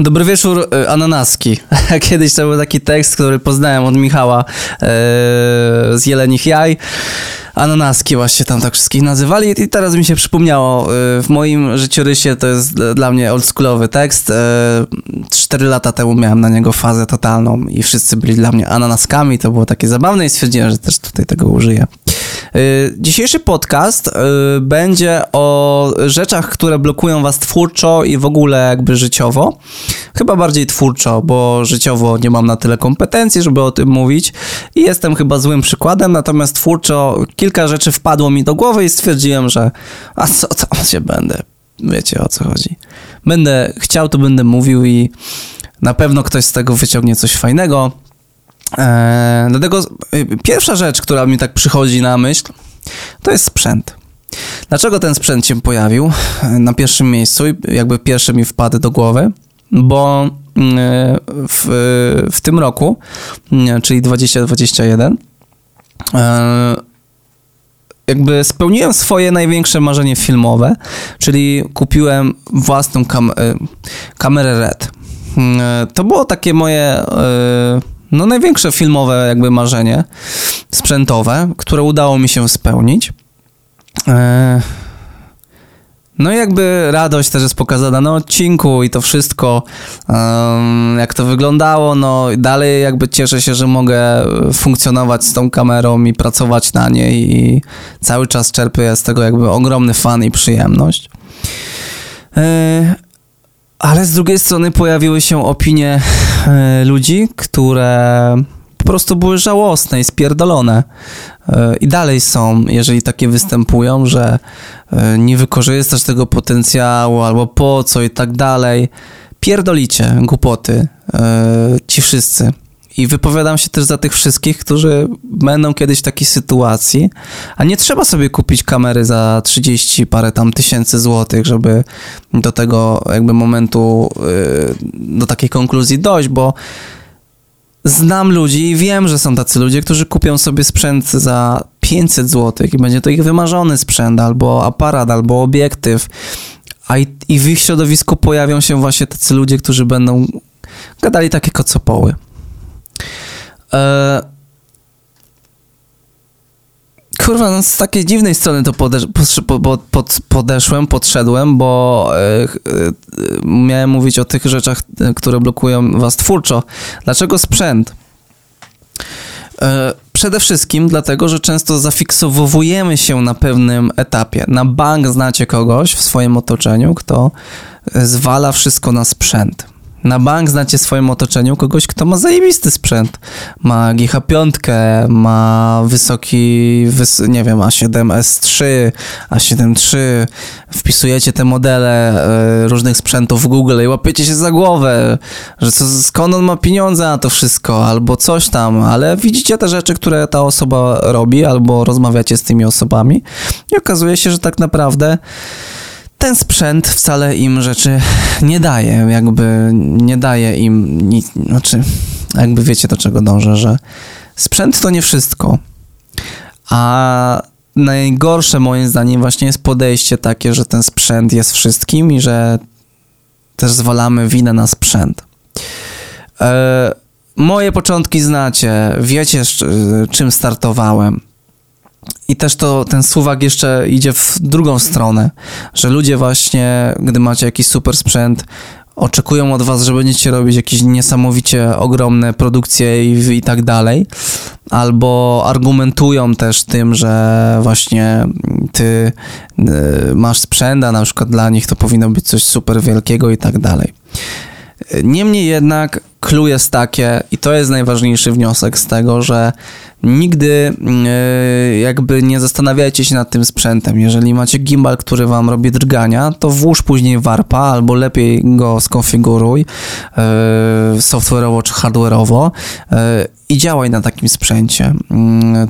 Dobry wieczór, y, ananaski. Kiedyś to był taki tekst, który poznałem od Michała e, z Jelenich Jaj. Ananaski właśnie tam tak wszystkich nazywali i teraz mi się przypomniało, y, w moim życiorysie to jest dla mnie oldschoolowy tekst. E, cztery lata temu miałem na niego fazę totalną i wszyscy byli dla mnie ananaskami, to było takie zabawne i stwierdziłem, że też tutaj tego użyję. Y, dzisiejszy podcast y, będzie o rzeczach, które blokują was twórczo i w ogóle jakby życiowo. Chyba bardziej twórczo, bo życiowo nie mam na tyle kompetencji, żeby o tym mówić i jestem chyba złym przykładem, natomiast twórczo kilka rzeczy wpadło mi do głowy i stwierdziłem, że a co tam się będę, wiecie o co chodzi. Będę chciał, to będę mówił i na pewno ktoś z tego wyciągnie coś fajnego. Eee, dlatego y, pierwsza rzecz, która mi tak przychodzi na myśl, to jest sprzęt. Dlaczego ten sprzęt się pojawił na pierwszym miejscu i jakby pierwszy mi wpadł do głowy? Bo mm, w, w tym roku, mm, czyli 2021, eee, jakby spełniłem swoje największe marzenie filmowe, czyli kupiłem własną kam e, kamerę RED. Mm, to było takie moje e, no największe filmowe jakby marzenie sprzętowe, które udało mi się spełnić. E, no i jakby radość też jest pokazana na odcinku i to wszystko, jak to wyglądało, no dalej jakby cieszę się, że mogę funkcjonować z tą kamerą i pracować na niej i cały czas czerpię z tego jakby ogromny fan i przyjemność. Ale z drugiej strony pojawiły się opinie e, ludzi, które po prostu były żałosne i spierdolone. E, I dalej są, jeżeli takie występują, że e, nie wykorzystasz tego potencjału albo po co i tak dalej. Pierdolicie głupoty, ci wszyscy. I wypowiadam się też za tych wszystkich, którzy będą kiedyś w takiej sytuacji, a nie trzeba sobie kupić kamery za 30 parę tam tysięcy złotych, żeby do tego jakby momentu, y, do takiej konkluzji dojść, bo znam ludzi i wiem, że są tacy ludzie, którzy kupią sobie sprzęt za 500 złotych i będzie to ich wymarzony sprzęt, albo aparat, albo obiektyw, a i, i w ich środowisku pojawią się właśnie tacy ludzie, którzy będą gadali takie kocopoły. E... Kurwa, no z takiej dziwnej strony to podesz pod, pod, podeszłem, podszedłem, bo e, e, miałem mówić o tych rzeczach, które blokują was twórczo. Dlaczego sprzęt? Przede wszystkim dlatego, że często zafiksowujemy się na pewnym etapie. Na bank znacie kogoś w swoim otoczeniu, kto zwala wszystko na sprzęt na bank znacie w swoim otoczeniu kogoś, kto ma zajebisty sprzęt. Ma GH5, ma wysoki, wys nie wiem, A7S3, A7 III. Wpisujecie te modele y, różnych sprzętów w Google i łapiecie się za głowę, że co, skąd on ma pieniądze na to wszystko, albo coś tam, ale widzicie te rzeczy, które ta osoba robi, albo rozmawiacie z tymi osobami i okazuje się, że tak naprawdę ten sprzęt wcale im rzeczy nie daje, jakby nie daje im nic, znaczy, jakby wiecie do czego dążę, że sprzęt to nie wszystko, a najgorsze moim zdaniem właśnie jest podejście takie, że ten sprzęt jest wszystkim i że też zwalamy winę na sprzęt. E, moje początki znacie, wiecie czym startowałem. I też to, ten suwak jeszcze idzie w drugą stronę, że ludzie właśnie, gdy macie jakiś super sprzęt, oczekują od was, że będziecie robić jakieś niesamowicie ogromne produkcje i, i tak dalej, albo argumentują też tym, że właśnie ty y, masz sprzęt, a na przykład dla nich to powinno być coś super wielkiego i tak dalej. Niemniej jednak clue jest takie, i to jest najważniejszy wniosek z tego, że nigdy yy, jakby nie zastanawiajcie się nad tym sprzętem. Jeżeli macie gimbal, który wam robi drgania, to włóż później warpa albo lepiej go skonfiguruj yy, software'owo czy hardware'owo yy, i działaj na takim sprzęcie.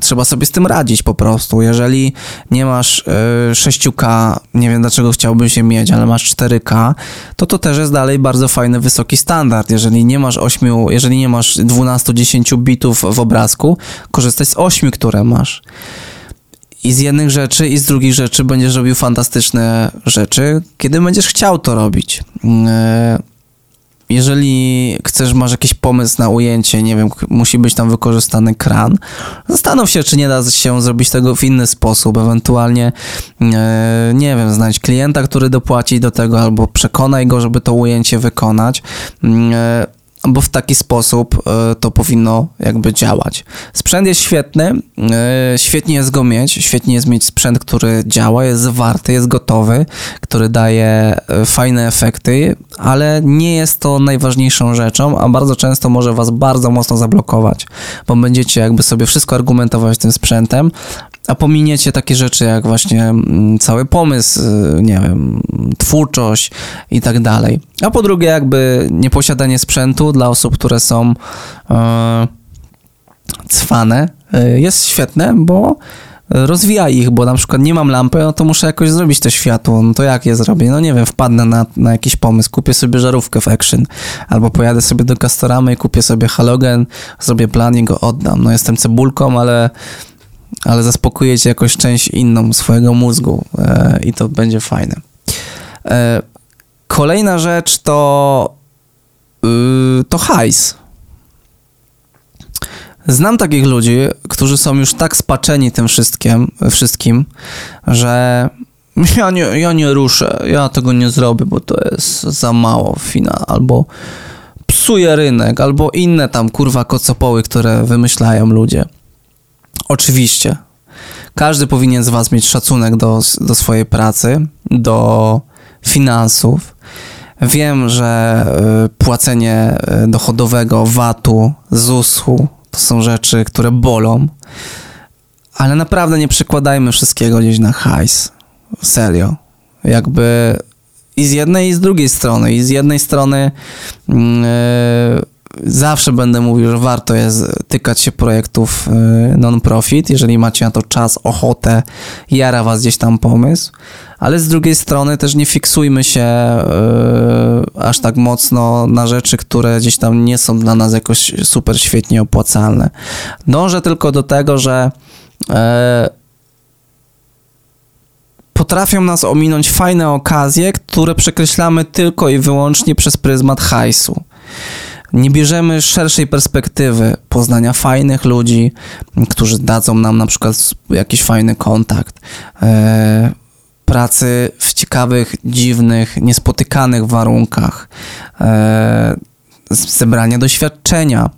Trzeba sobie z tym radzić po prostu. Jeżeli nie masz 6K, nie wiem dlaczego chciałbym się mieć, ale masz 4K, to to też jest dalej bardzo fajny, wysoki standard. Jeżeli nie masz 8, jeżeli nie masz 12-10 bitów w obrazku, korzystać z 8, które masz. I z jednych rzeczy, i z drugich rzeczy będziesz robił fantastyczne rzeczy, kiedy będziesz chciał to robić. jeżeli chcesz, masz jakiś pomysł na ujęcie, nie wiem, musi być tam wykorzystany kran, zastanów się, czy nie da się zrobić tego w inny sposób, ewentualnie, e, nie wiem, znajdź klienta, który dopłaci do tego, albo przekonaj go, żeby to ujęcie wykonać. Bo w taki sposób e, to powinno jakby działać. Sprzęt jest świetny, e, świetnie jest go mieć, świetnie jest mieć sprzęt, który działa, jest warty, jest gotowy, który daje e, fajne efekty, ale nie jest to najważniejszą rzeczą, a bardzo często może was bardzo mocno zablokować, bo będziecie jakby sobie wszystko argumentować tym sprzętem, a pominiecie takie rzeczy jak właśnie mm, cały pomysł, y, nie wiem, twórczość i tak dalej. A po drugie, jakby nieposiadanie sprzętu dla osób, które są e, cwane, e, jest świetne, bo rozwija ich, bo na przykład nie mam lampy, no to muszę jakoś zrobić to światło, no to jak je zrobię? No nie wiem, wpadnę na, na jakiś pomysł, kupię sobie żarówkę w Action, albo pojadę sobie do Castoramy kupię sobie halogen, zrobię plan i go oddam. No jestem cebulką, ale ale zaspokojecie jakąś część inną swojego mózgu e, i to będzie fajne. E, kolejna rzecz to y, to hajs. Znam takich ludzi, którzy są już tak spaczeni tym wszystkim, wszystkim że ja nie, ja nie ruszę, ja tego nie zrobię, bo to jest za mało fina, albo psuje rynek, albo inne tam kurwa kocopoły, które wymyślają ludzie. Oczywiście. Każdy powinien z Was mieć szacunek do, do swojej pracy, do finansów. Wiem, że y, płacenie y, dochodowego, VAT-u, ZUS-u to są rzeczy, które bolą, ale naprawdę nie przekładajmy wszystkiego gdzieś na hajs. Serio. Jakby i z jednej, i z drugiej strony. I z jednej strony. Yy, zawsze będę mówił, że warto jest tykać się projektów y, non-profit, jeżeli macie na to czas, ochotę, jara was gdzieś tam pomysł, ale z drugiej strony też nie fiksujmy się yy, aż tak mocno na rzeczy, które gdzieś tam nie są dla nas jakoś super świetnie opłacalne. Dążę tylko do tego, że yy, potrafią nas ominąć fajne okazje, które przekreślamy tylko i wyłącznie przez pryzmat hajsu nie bierzemy szerszej perspektywy poznania fajnych ludzi, którzy dadzą nam na przykład jakiś fajny kontakt, e, pracy w ciekawych, dziwnych, niespotykanych warunkach, e, zebrania doświadczenia,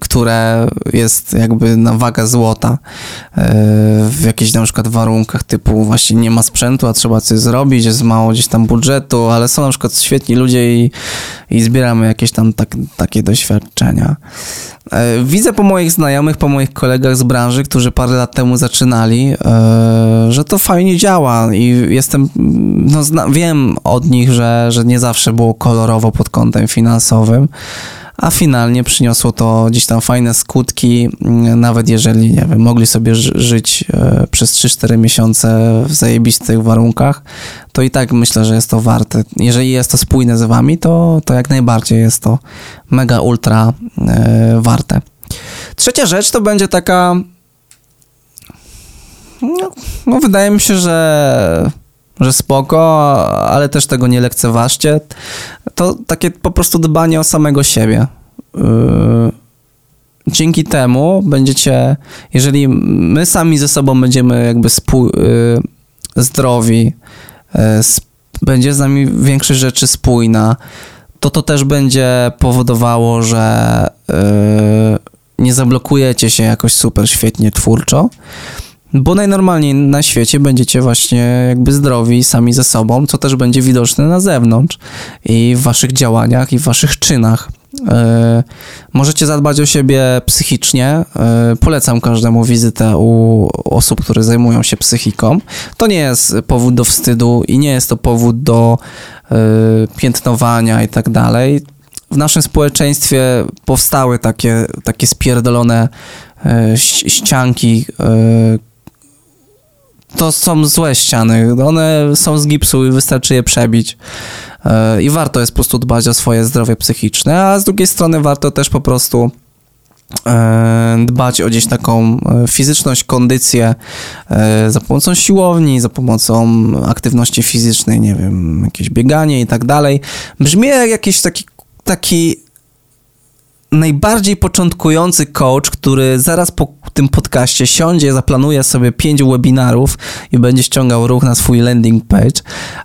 które jest jakby na wagę złota e, w jakichś na przykład warunkach typu właśnie nie ma sprzętu, a trzeba coś zrobić, jest mało gdzieś tam budżetu, ale są na przykład świetni ludzie i, i zbieramy jakieś tam tak, takie doświadczenia. E, widzę po moich znajomych, po moich kolegach z branży, którzy parę lat temu zaczynali, że to fajnie działa i jestem, no wiem od nich, że, że nie zawsze było kolorowo pod kątem finansowym, a finalnie przyniosło to gdzieś tam fajne skutki, mm, nawet jeżeli, nie wiem, mogli sobie żyć e, przez 3-4 miesiące w zajebistych warunkach, to i tak myślę, że jest to warte. Jeżeli jest to spójne z wami, to, to jak najbardziej jest to mega ultra e, warte. Trzecia rzecz to będzie taka no, no, wydaje mi się, że że spoko, ale też tego nie lekceważcie. To takie po prostu dbanie o samego siebie. Yy, dzięki temu będziecie, jeżeli my sami ze sobą będziemy jakby yy, zdrowi, yy, będzie z nami większość rzeczy spójna, to to też będzie powodowało, że nie zablokujecie się jakoś super świetnie twórczo bo najnormalniej na świecie będziecie właśnie jakby zdrowi sami ze sobą, co też będzie widoczne na zewnątrz i w waszych działaniach i w waszych czynach. E, możecie zadbać o siebie psychicznie. E, polecam każdemu wizytę u osób, które zajmują się psychiką. To nie jest powód do wstydu i nie jest to powód do e, piętnowania i tak dalej. W naszym społeczeństwie powstały takie, takie spierdolone ścianki, to są złe ściany. One są z gipsu i wystarczy je przebić. E, I warto jest po prostu dbać o swoje zdrowie psychiczne, a z drugiej strony warto też po prostu e, dbać o gdzieś taką e, fizyczność, kondycję za pomocą siłowni, za pomocą aktywności fizycznej, nie wiem, jakieś bieganie i tak dalej. Brzmi jak jakiś taki, taki najbardziej początkujący coach, który zaraz po tym podcaście siądzie, zaplanuje sobie pięć webinarów i będzie ściągał ruch na swój landing page,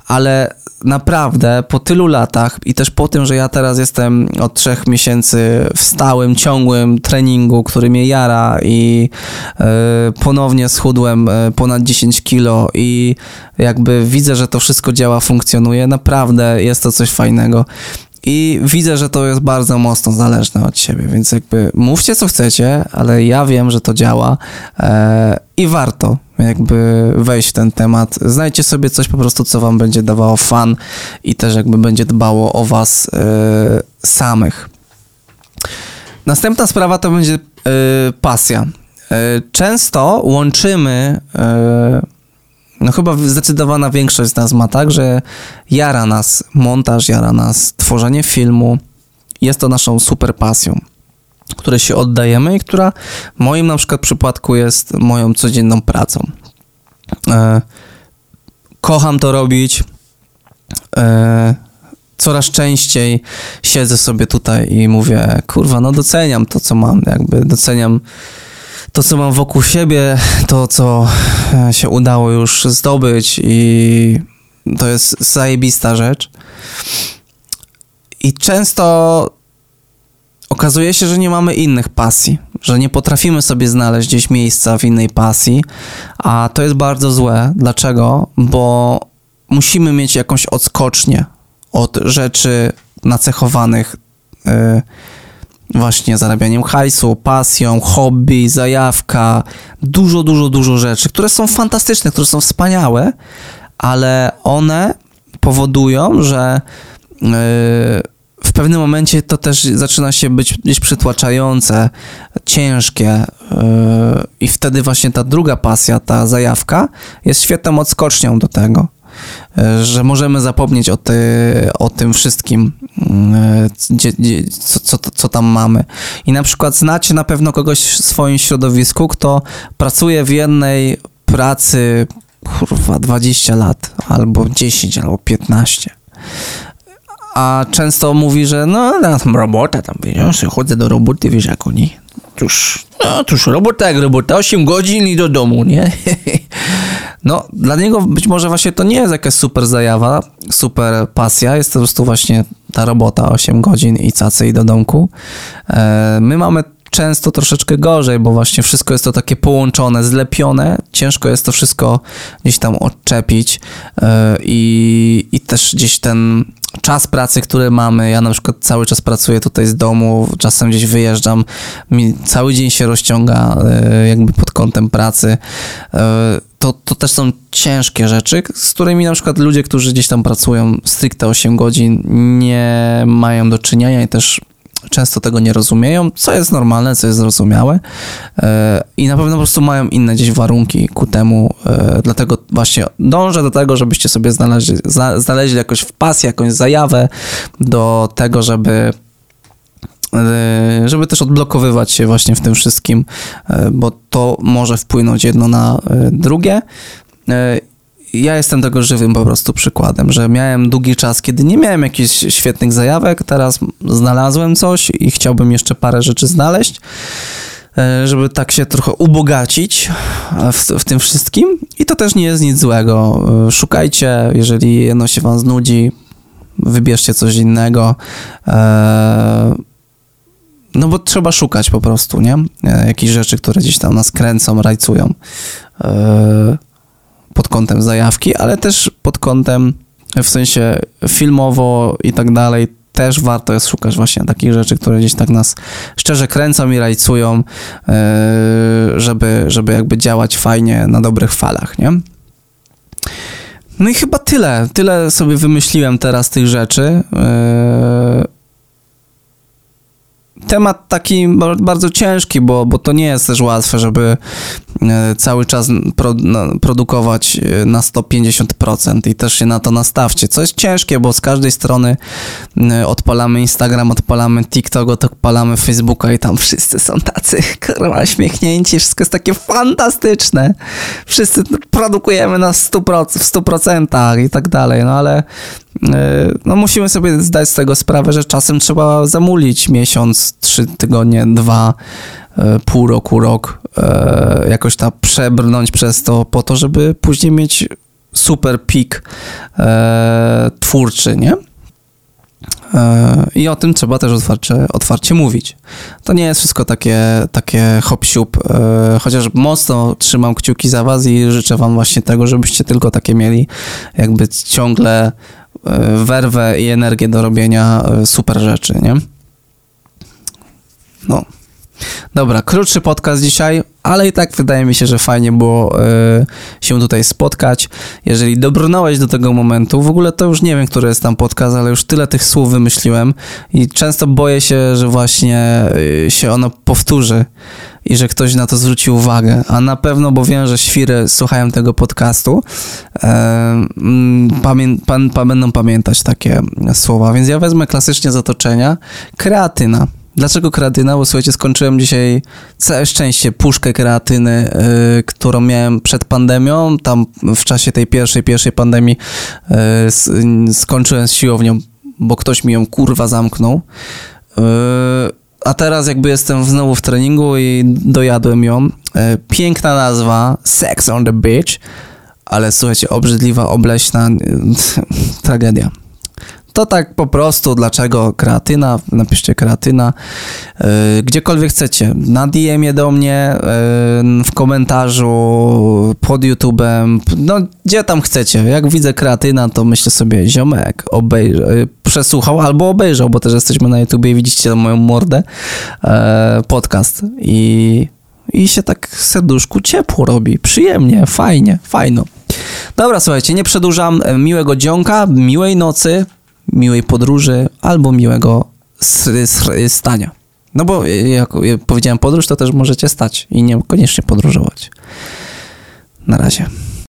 ale naprawdę po tylu latach i też po tym, że ja teraz jestem od trzech miesięcy w stałym, ciągłym treningu, który mnie jara i y, ponownie schudłem y, ponad 10 kilo i jakby widzę, że to wszystko działa, funkcjonuje, naprawdę jest to coś fajnego. I widzę, że to jest bardzo mocno zależne od siebie, więc jakby mówcie co chcecie, ale ja wiem, że to działa e, i warto jakby wejść w ten temat. Znajdźcie sobie coś po prostu, co wam będzie dawało fan i też jakby będzie dbało o was e, samych. Następna sprawa to będzie e, pasja. E, często łączymy e, no chyba zdecydowana większość z nas ma tak, że jara nas montaż, jara nas tworzenie filmu. Jest to naszą super pasją, której się oddajemy i która w moim na przykład przypadku jest moją codzienną pracą. E, kocham to robić. E, coraz częściej siedzę sobie tutaj i mówię, kurwa, no doceniam to, co mam, jakby doceniam to, co mam wokół siebie, to, co e, się udało już zdobyć i to jest zajebista rzecz. I często okazuje się, że nie mamy innych pasji, że nie potrafimy sobie znaleźć gdzieś miejsca w innej pasji, a to jest bardzo złe. Dlaczego? Bo musimy mieć jakąś odskocznię od rzeczy nacechowanych yy, właśnie zarabianiem hajsu, pasją, hobby, zajawka, dużo, dużo, dużo rzeczy, które są fantastyczne, które są wspaniałe, ale one powodują, że yy, w pewnym momencie to też zaczyna się być gdzieś przytłaczające, ciężkie yy, i wtedy właśnie ta druga pasja, ta zajawka jest świetną odskocznią do tego. E, że możemy zapomnieć o, ty, o tym wszystkim, e, gdzie, gdzie, co, co, co tam mamy. I na przykład znacie na pewno kogoś w swoim środowisku, kto pracuje w jednej pracy kurwa 20 lat, albo 10, albo 15 a często mówi, że no, robota, tam wiesz, chodzę do roboty, wiesz, jak oni. Tuż, no, tuż robota jak robota, 8 godzin i do domu, nie? No, dla niego być może właśnie to nie jest jakaś super zajawa, super pasja, jest to po prostu właśnie ta robota 8 godzin i cacy i do domku. E, my mamy często troszeczkę gorzej, bo właśnie wszystko jest to takie połączone, zlepione. Ciężko jest to wszystko gdzieś tam odczepić e, i, i też gdzieś ten czas pracy, który mamy. Ja na przykład cały czas pracuję tutaj z domu, czasem gdzieś wyjeżdżam, mi cały dzień się rozciąga e, jakby pod kątem pracy. To, to też są ciężkie rzeczy, z którymi na przykład ludzie, którzy gdzieś tam pracują stricte 8 godzin, nie mają do czynienia i też często tego nie rozumieją, co jest normalne, co jest zrozumiałe e, i na pewno po prostu mają inne gdzieś warunki ku temu, e, dlatego właśnie dążę do tego, żebyście sobie znaleźli, znaleźli w pasję, jakąś zajawę do tego, żeby żeby też odblokowywać się właśnie w tym wszystkim, bo to może wpłynąć jedno na drugie ja jestem tego żywym po prostu przykładem, że miałem długi czas, kiedy nie miałem jakichś świetnych zajawek, teraz znalazłem coś i chciałbym jeszcze parę rzeczy znaleźć, e, żeby tak się trochę ubogacić w, w tym wszystkim i to też nie jest nic złego. E, szukajcie, jeżeli jedno się wam znudzi, wybierzcie coś innego. E, no bo trzeba szukać po prostu, nie? Jakichś rzeczy, które gdzieś tam nas kręcą, rajcują pod kątem zajawki, ale też pod kątem w sensie filmowo i tak dalej. Też warto jest szukać właśnie takich rzeczy, które gdzieś tak nas szczerze kręcą i rajcują, e, żeby, żeby jakby działać fajnie na dobrych falach, nie? No i chyba tyle. Tyle sobie wymyśliłem teraz tych rzeczy. Temat taki bardzo ciężki, bo, bo to nie jest też łatwe, żeby e, cały czas pro, produkować e, na 150% i też się na to nastawcie. Co jest ciężkie, bo z każdej strony e, odpalamy Instagram, odpalamy TikTok, odpalamy Facebooka i tam wszyscy są tacy kurwa śmiechnięci, wszystko jest takie fantastyczne. Wszyscy produkujemy na 100%, w 100% i tak dalej, no ale no musimy sobie zdać z tego sprawę, że czasem trzeba zamulić miesiąc, trzy tygodnie, dwa, e, pół roku, rok, e, jakoś tam przebrnąć przez to po to, żeby później mieć super pik e, twórczy, nie? I o tym trzeba też otwarcie, otwarcie mówić. To nie jest wszystko takie, takie hop siup, chociaż mocno trzymam kciuki za was i życzę wam właśnie tego, żebyście tylko takie mieli, jakby ciągle werwę i energię do robienia super rzeczy, nie? No. Dobra, krótszy podcast dzisiaj, ale i tak wydaje mi się, że fajnie było y, się tutaj spotkać. Jeżeli dobrnąłeś do tego momentu, w ogóle to już nie wiem, który jest tam podcast, ale już tyle tych słów wymyśliłem i często boję się, że właśnie y, się ono powtórzy i że ktoś na to zwróci uwagę, a na pewno, bo wiem, że świry słuchają tego podcastu, pamię pan, pan, będą pamiętać takie słowa, więc ja wezmę klasycznie z otoczenia kreatyna. Dlaczego kreatyna? Bo słuchajcie, skończyłem dzisiaj całe szczęście puszkę kreatyny, yy, którą miałem przed pandemią. Tam w czasie tej pierwszej, pierwszej pandemii yy, skończyłem z siłownią, bo ktoś mi ją kurwa zamknął. Yy, a teraz jakby jestem znowu w treningu i dojadłem ją. Yy, piękna nazwa, Sex on the Beach, ale słuchajcie, obrzydliwa, obleśna, tragedia. To tak po prostu, dlaczego kreatyna, napiszcie kreatyna, yy, gdziekolwiek chcecie, na DM-ie do mnie, yy, w komentarzu, pod YouTube'em, no gdzie tam chcecie. Jak widzę kreatyna, to myślę sobie, ziomek, obejrzał, yy, przesłuchał albo obejrzał, bo też jesteśmy na YouTubie i widzicie moją mordę, yy, podcast. I, i się tak serduszku ciepło robi, przyjemnie, fajnie, fajno. Dobra, słuchajcie, nie przedłużam. Miłego dzionka, miłej nocy miłej podróży albo miłego stania. No bo jak powiedziałem podróż, to też możecie stać i niekoniecznie podróżować. Na razie.